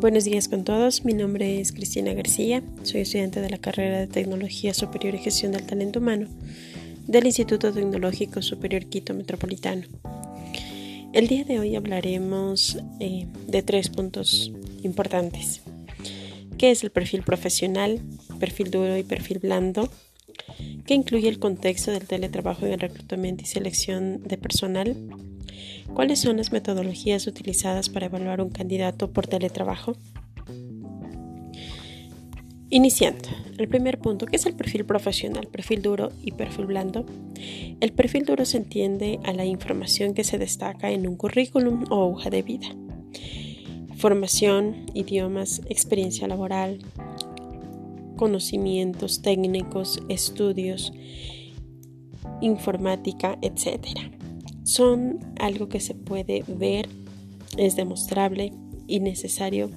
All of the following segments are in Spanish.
Buenos días con todos, mi nombre es Cristina García, soy estudiante de la carrera de Tecnología Superior y Gestión del Talento Humano del Instituto Tecnológico Superior Quito Metropolitano. El día de hoy hablaremos eh, de tres puntos importantes, que es el perfil profesional, perfil duro y perfil blando, que incluye el contexto del teletrabajo en el reclutamiento y selección de personal, ¿Cuáles son las metodologías utilizadas para evaluar un candidato por teletrabajo? Iniciando, el primer punto, que es el perfil profesional, perfil duro y perfil blando. El perfil duro se entiende a la información que se destaca en un currículum o hoja de vida. Formación, idiomas, experiencia laboral, conocimientos técnicos, estudios, informática, etc son algo que se puede ver, es demostrable y necesario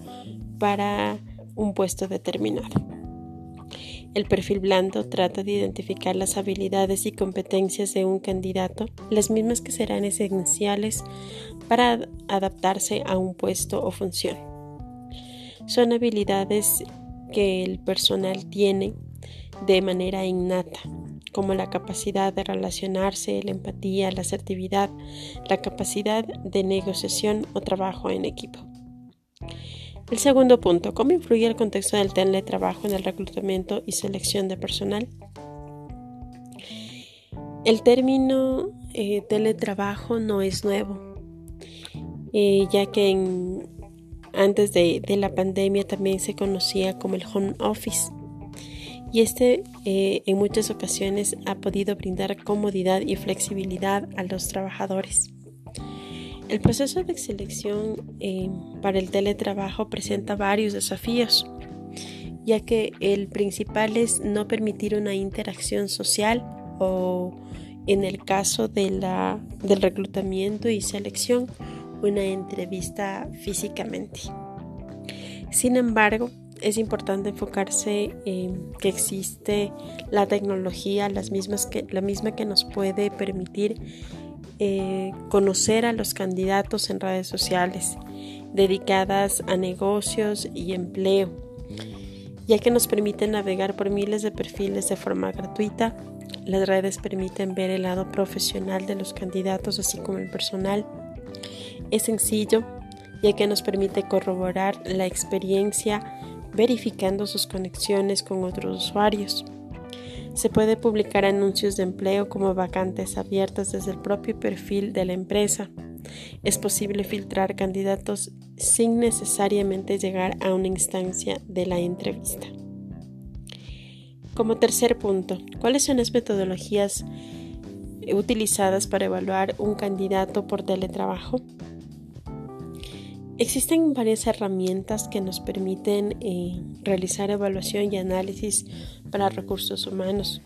para un puesto determinado. El perfil blando trata de identificar las habilidades y competencias de un candidato, las mismas que serán esenciales para adaptarse a un puesto o función. Son habilidades que el personal tiene de manera innata como la capacidad de relacionarse, la empatía, la asertividad, la capacidad de negociación o trabajo en equipo. El segundo punto, ¿cómo influye el contexto del teletrabajo en el reclutamiento y selección de personal? El término eh, teletrabajo no es nuevo, eh, ya que antes de la pandemia también se conocía como el home office y este eh, en muchas ocasiones ha podido brindar comodidad y flexibilidad a los trabajadores. El proceso de selección eh, para el teletrabajo presenta varios desafíos, ya que el principal es no permitir una interacción social o en el caso de la, del reclutamiento y selección, una entrevista físicamente. Sin embargo, es importante enfocarse en que existe la tecnología, las mismas que, la misma que nos puede permitir eh, conocer a los candidatos en redes sociales dedicadas a negocios y empleo, ya que nos permiten navegar por miles de perfiles de forma gratuita. Las redes permiten ver el lado profesional de los candidatos, así como el personal. Es sencillo, ya que nos permite corroborar la experiencia verificando sus conexiones con otros usuarios. Se puede publicar anuncios de empleo como vacantes abiertas desde el propio perfil de la empresa. Es posible filtrar candidatos sin necesariamente llegar a una instancia de la entrevista. Como tercer punto, ¿cuáles son las metodologías utilizadas para evaluar un candidato por teletrabajo? Existen varias herramientas que nos permiten eh, realizar evaluación y análisis para recursos humanos,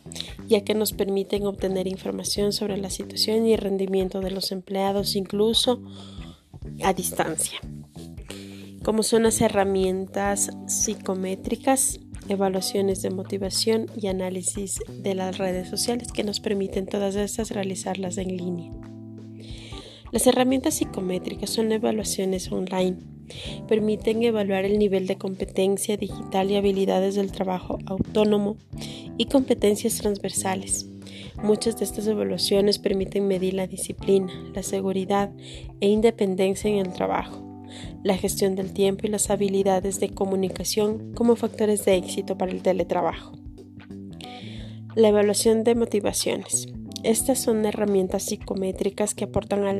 ya que nos permiten obtener información sobre la situación y rendimiento de los empleados, incluso a distancia, como son las herramientas psicométricas, evaluaciones de motivación y análisis de las redes sociales que nos permiten todas estas realizarlas en línea. Las herramientas psicométricas son evaluaciones online. Permiten evaluar el nivel de competencia digital y habilidades del trabajo autónomo y competencias transversales. Muchas de estas evaluaciones permiten medir la disciplina, la seguridad e independencia en el trabajo, la gestión del tiempo y las habilidades de comunicación como factores de éxito para el teletrabajo. La evaluación de motivaciones. Estas son herramientas psicométricas que aportan a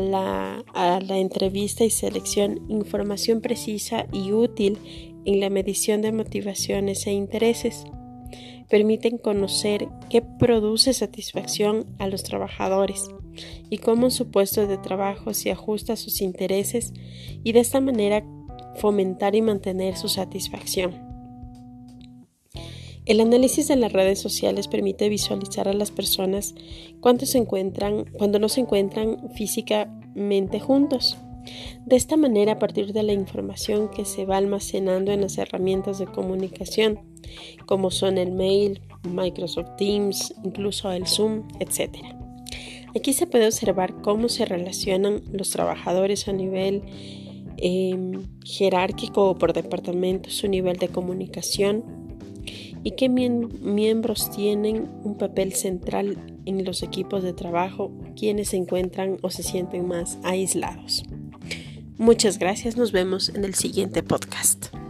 la, entrevista y selección información precisa y útil en la medición de motivaciones e intereses. Permiten conocer qué produce satisfacción a los trabajadores y cómo su puesto de trabajo se ajusta a sus intereses y de esta manera fomentar y mantener su satisfacción. El análisis de las redes sociales permite visualizar a las personas cuando, se encuentran, cuando no se encuentran físicamente juntos. De esta manera, a partir de la información que se va almacenando en las herramientas de comunicación, como son el mail, Microsoft Teams, incluso el Zoom, etc. Aquí se puede observar cómo se relacionan los trabajadores a nivel em, jerárquico o por departamento su nivel de comunicación y qué miembros tienen un papel central en los equipos de trabajo, quienes se encuentran o se sienten más aislados. Muchas gracias, nos vemos en el siguiente podcast.